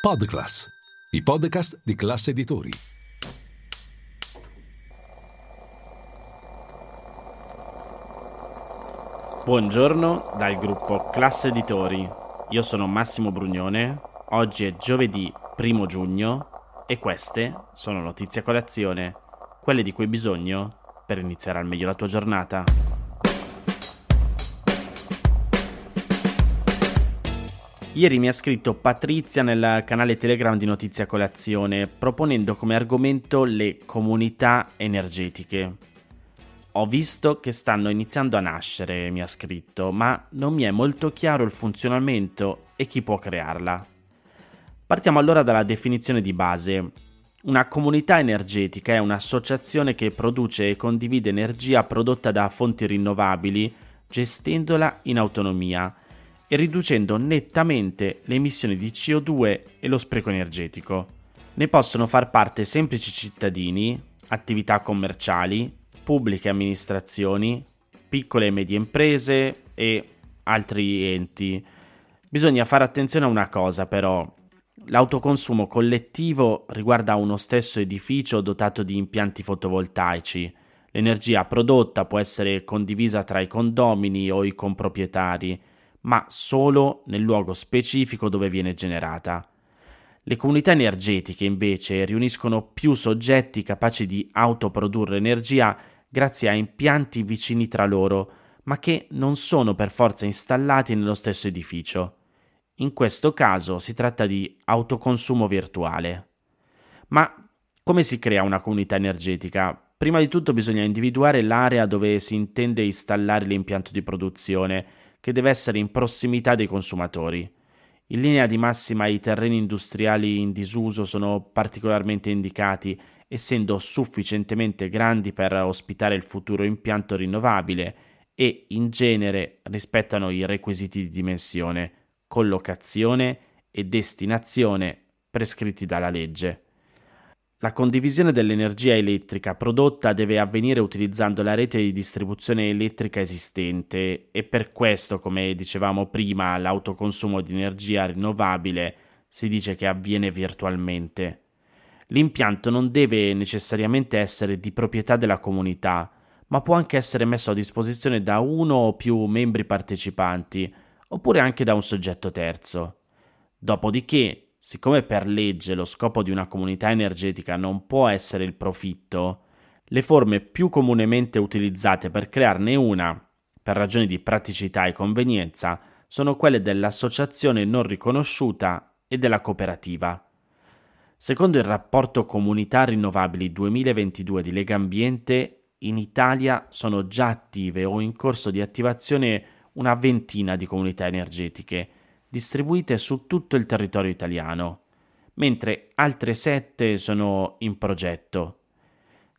Podclass, i podcast di classe editori. Buongiorno dal gruppo Classe Editori. Io sono Massimo Brugnone. Oggi è giovedì 1 giugno e queste sono notizie a colazione, quelle di cui hai bisogno per iniziare al meglio la tua giornata. Ieri mi ha scritto Patrizia nel canale Telegram di Notizia Colazione proponendo come argomento le comunità energetiche. Ho visto che stanno iniziando a nascere, mi ha scritto, ma non mi è molto chiaro il funzionamento e chi può crearla. Partiamo allora dalla definizione di base. Una comunità energetica è un'associazione che produce e condivide energia prodotta da fonti rinnovabili gestendola in autonomia e riducendo nettamente le emissioni di CO2 e lo spreco energetico. Ne possono far parte semplici cittadini, attività commerciali, pubbliche amministrazioni, piccole e medie imprese e altri enti. Bisogna fare attenzione a una cosa però. L'autoconsumo collettivo riguarda uno stesso edificio dotato di impianti fotovoltaici. L'energia prodotta può essere condivisa tra i condomini o i comproprietari ma solo nel luogo specifico dove viene generata. Le comunità energetiche invece riuniscono più soggetti capaci di autoprodurre energia grazie a impianti vicini tra loro, ma che non sono per forza installati nello stesso edificio. In questo caso si tratta di autoconsumo virtuale. Ma come si crea una comunità energetica? Prima di tutto bisogna individuare l'area dove si intende installare l'impianto di produzione che deve essere in prossimità dei consumatori. In linea di massima i terreni industriali in disuso sono particolarmente indicati, essendo sufficientemente grandi per ospitare il futuro impianto rinnovabile e in genere rispettano i requisiti di dimensione, collocazione e destinazione prescritti dalla legge. La condivisione dell'energia elettrica prodotta deve avvenire utilizzando la rete di distribuzione elettrica esistente e per questo, come dicevamo prima, l'autoconsumo di energia rinnovabile si dice che avviene virtualmente. L'impianto non deve necessariamente essere di proprietà della comunità, ma può anche essere messo a disposizione da uno o più membri partecipanti, oppure anche da un soggetto terzo. Dopodiché siccome per legge lo scopo di una comunità energetica non può essere il profitto, le forme più comunemente utilizzate per crearne una, per ragioni di praticità e convenienza, sono quelle dell'associazione non riconosciuta e della cooperativa. Secondo il rapporto Comunità Rinnovabili 2022 di Lega Ambiente, in Italia sono già attive o in corso di attivazione una ventina di comunità energetiche, distribuite su tutto il territorio italiano, mentre altre sette sono in progetto.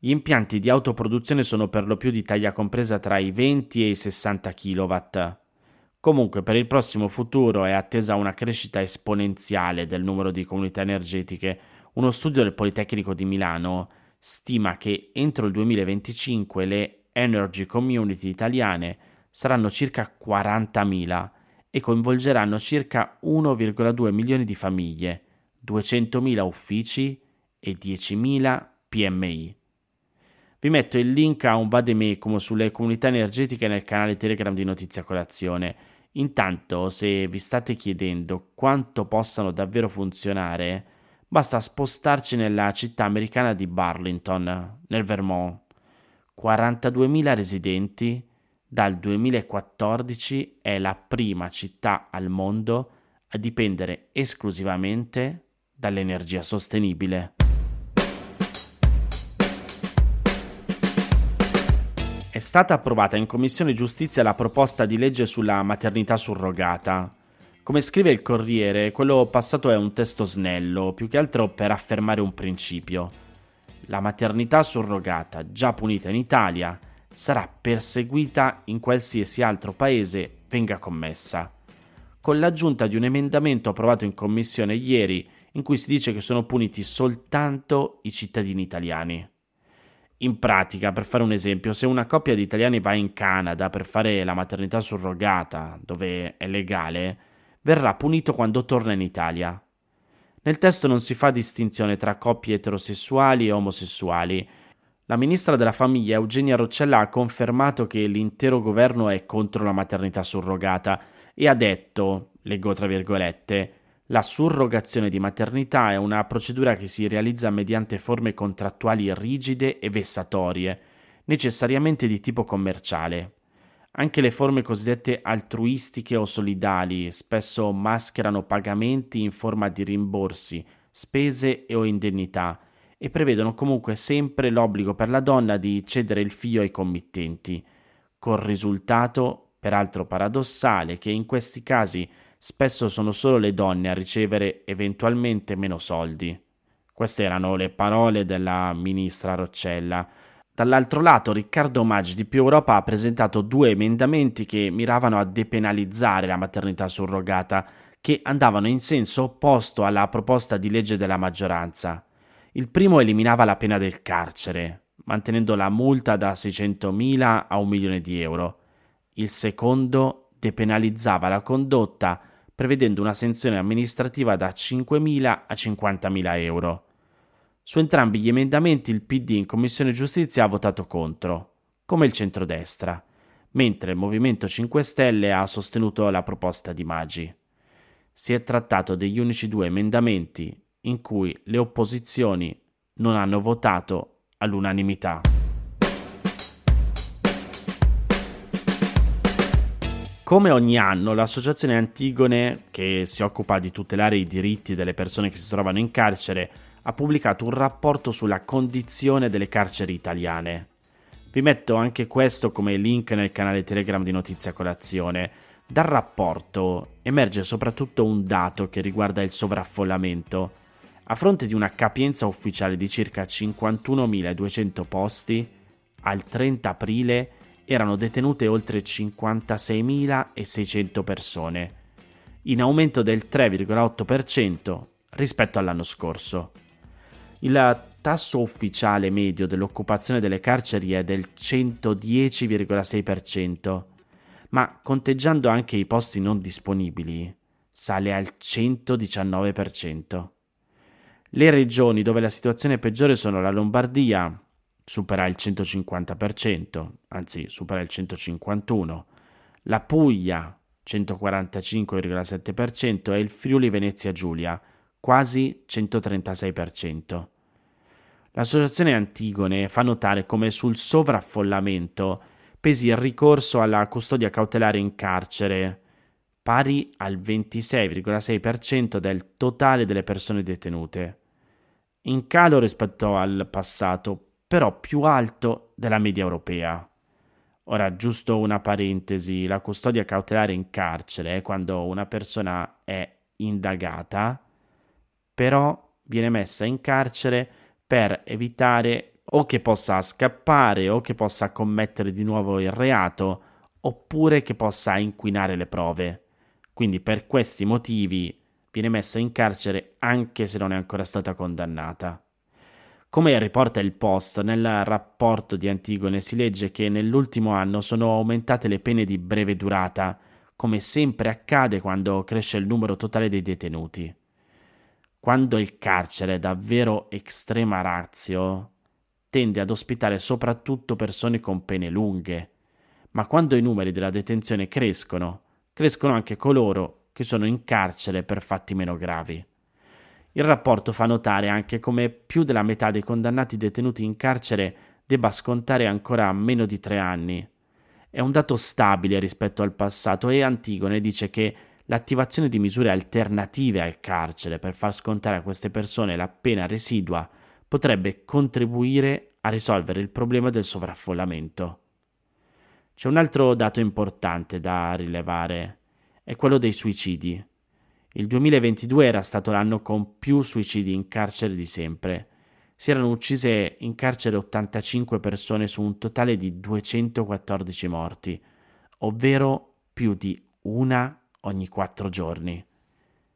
Gli impianti di autoproduzione sono per lo più di taglia compresa tra i 20 e i 60 kW. Comunque per il prossimo futuro è attesa una crescita esponenziale del numero di comunità energetiche. Uno studio del Politecnico di Milano stima che entro il 2025 le energy community italiane saranno circa 40.000 e coinvolgeranno circa 1,2 milioni di famiglie, 200.000 uffici e 10.000 PMI. Vi metto il link a un vademecum sulle comunità energetiche nel canale Telegram di Notizia Colazione. Intanto, se vi state chiedendo quanto possano davvero funzionare, basta spostarci nella città americana di Burlington, nel Vermont. 42.000 residenti, dal 2014 è la prima città al mondo a dipendere esclusivamente dall'energia sostenibile. È stata approvata in Commissione Giustizia la proposta di legge sulla maternità surrogata. Come scrive il Corriere, quello passato è un testo snello, più che altro per affermare un principio. La maternità surrogata, già punita in Italia, sarà perseguita in qualsiasi altro paese venga commessa. Con l'aggiunta di un emendamento approvato in commissione ieri in cui si dice che sono puniti soltanto i cittadini italiani. In pratica, per fare un esempio, se una coppia di italiani va in Canada per fare la maternità surrogata, dove è legale, verrà punito quando torna in Italia. Nel testo non si fa distinzione tra coppie eterosessuali e omosessuali. La ministra della famiglia Eugenia Roccella ha confermato che l'intero governo è contro la maternità surrogata e ha detto, leggo tra virgolette, la surrogazione di maternità è una procedura che si realizza mediante forme contrattuali rigide e vessatorie, necessariamente di tipo commerciale. Anche le forme cosiddette altruistiche o solidali spesso mascherano pagamenti in forma di rimborsi, spese e o indennità e prevedono comunque sempre l'obbligo per la donna di cedere il figlio ai committenti, col risultato, peraltro paradossale, che in questi casi spesso sono solo le donne a ricevere eventualmente meno soldi. Queste erano le parole della ministra Roccella. Dall'altro lato, Riccardo Maggi di Più Europa ha presentato due emendamenti che miravano a depenalizzare la maternità surrogata, che andavano in senso opposto alla proposta di legge della maggioranza. Il primo eliminava la pena del carcere, mantenendo la multa da 600.000 a un milione di euro. Il secondo depenalizzava la condotta prevedendo una sanzione amministrativa da 5.000 a 50.000 euro. Su entrambi gli emendamenti il PD in Commissione Giustizia ha votato contro, come il centrodestra, mentre il Movimento 5 Stelle ha sostenuto la proposta di Maggi. Si è trattato degli unici due emendamenti in cui le opposizioni non hanno votato all'unanimità. Come ogni anno, l'associazione Antigone, che si occupa di tutelare i diritti delle persone che si trovano in carcere, ha pubblicato un rapporto sulla condizione delle carceri italiane. Vi metto anche questo come link nel canale Telegram di Notizia Colazione. Dal rapporto emerge soprattutto un dato che riguarda il sovraffollamento. A fronte di una capienza ufficiale di circa 51.200 posti, al 30 aprile erano detenute oltre 56.600 persone, in aumento del 3,8% rispetto all'anno scorso. Il tasso ufficiale medio dell'occupazione delle carceri è del 110,6%, ma conteggiando anche i posti non disponibili sale al 119%. Le regioni dove la situazione è peggiore sono la Lombardia, supera il 150%, anzi supera il 151%, la Puglia 145,7% e il Friuli Venezia Giulia quasi 136%. L'associazione Antigone fa notare come sul sovraffollamento pesi il ricorso alla custodia cautelare in carcere, pari al 26,6% del totale delle persone detenute, in calo rispetto al passato però più alto della media europea. Ora, giusto una parentesi, la custodia cautelare in carcere è quando una persona è indagata, però viene messa in carcere per evitare o che possa scappare o che possa commettere di nuovo il reato oppure che possa inquinare le prove. Quindi per questi motivi viene messa in carcere anche se non è ancora stata condannata. Come riporta il Post, nel rapporto di Antigone si legge che nell'ultimo anno sono aumentate le pene di breve durata, come sempre accade quando cresce il numero totale dei detenuti. Quando il carcere è davvero extrema razio, tende ad ospitare soprattutto persone con pene lunghe, ma quando i numeri della detenzione crescono, crescono anche coloro che sono in carcere per fatti meno gravi. Il rapporto fa notare anche come più della metà dei condannati detenuti in carcere debba scontare ancora meno di tre anni. È un dato stabile rispetto al passato e Antigone dice che l'attivazione di misure alternative al carcere per far scontare a queste persone la pena residua potrebbe contribuire a risolvere il problema del sovraffollamento. C'è un altro dato importante da rilevare, è quello dei suicidi. Il 2022 era stato l'anno con più suicidi in carcere di sempre. Si erano uccise in carcere 85 persone su un totale di 214 morti, ovvero più di una ogni quattro giorni.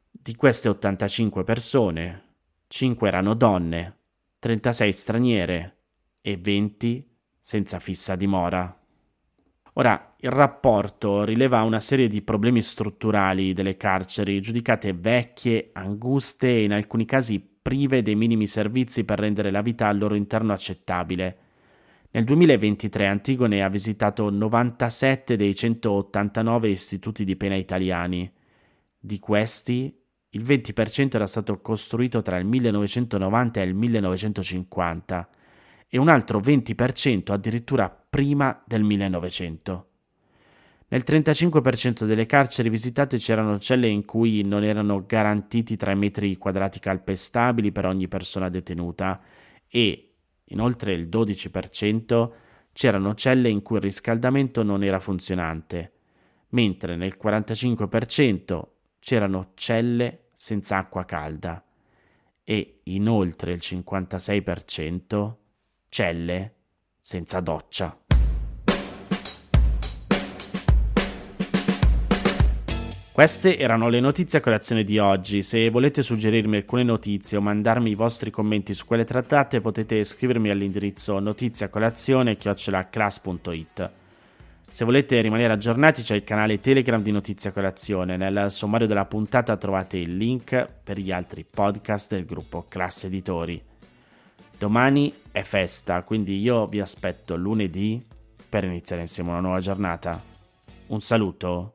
Di queste 85 persone, 5 erano donne, 36 straniere e 20 senza fissa dimora. Ora, Il rapporto rileva una serie di problemi strutturali delle carceri, giudicate vecchie, anguste e in alcuni casi prive dei minimi servizi per rendere la vita al loro interno accettabile. Nel 2023 Antigone ha visitato 97 dei 189 istituti di pena italiani. Di questi, il 20% era stato costruito tra il 1990 e il 1950 e un altro 20% addirittura prima del 1900. Nel 35% delle carceri visitate c'erano celle in cui non erano garantiti 3 metri quadrati calpestabili per ogni persona detenuta e, in oltre il 12%, c'erano celle in cui il riscaldamento non era funzionante, mentre nel 45% c'erano celle senza acqua calda e in oltre il 56% celle senza doccia. Queste erano le notizie a colazione di oggi. Se volete suggerirmi alcune notizie o mandarmi i vostri commenti su quelle trattate, potete scrivermi all'indirizzo notiziacolazione.it. Se volete rimanere aggiornati c'è il canale Telegram di Notizia Colazione. Nel sommario della puntata trovate il link per gli altri podcast del gruppo Classe Editori. Domani è festa, quindi io vi aspetto lunedì per iniziare insieme una nuova giornata. Un saluto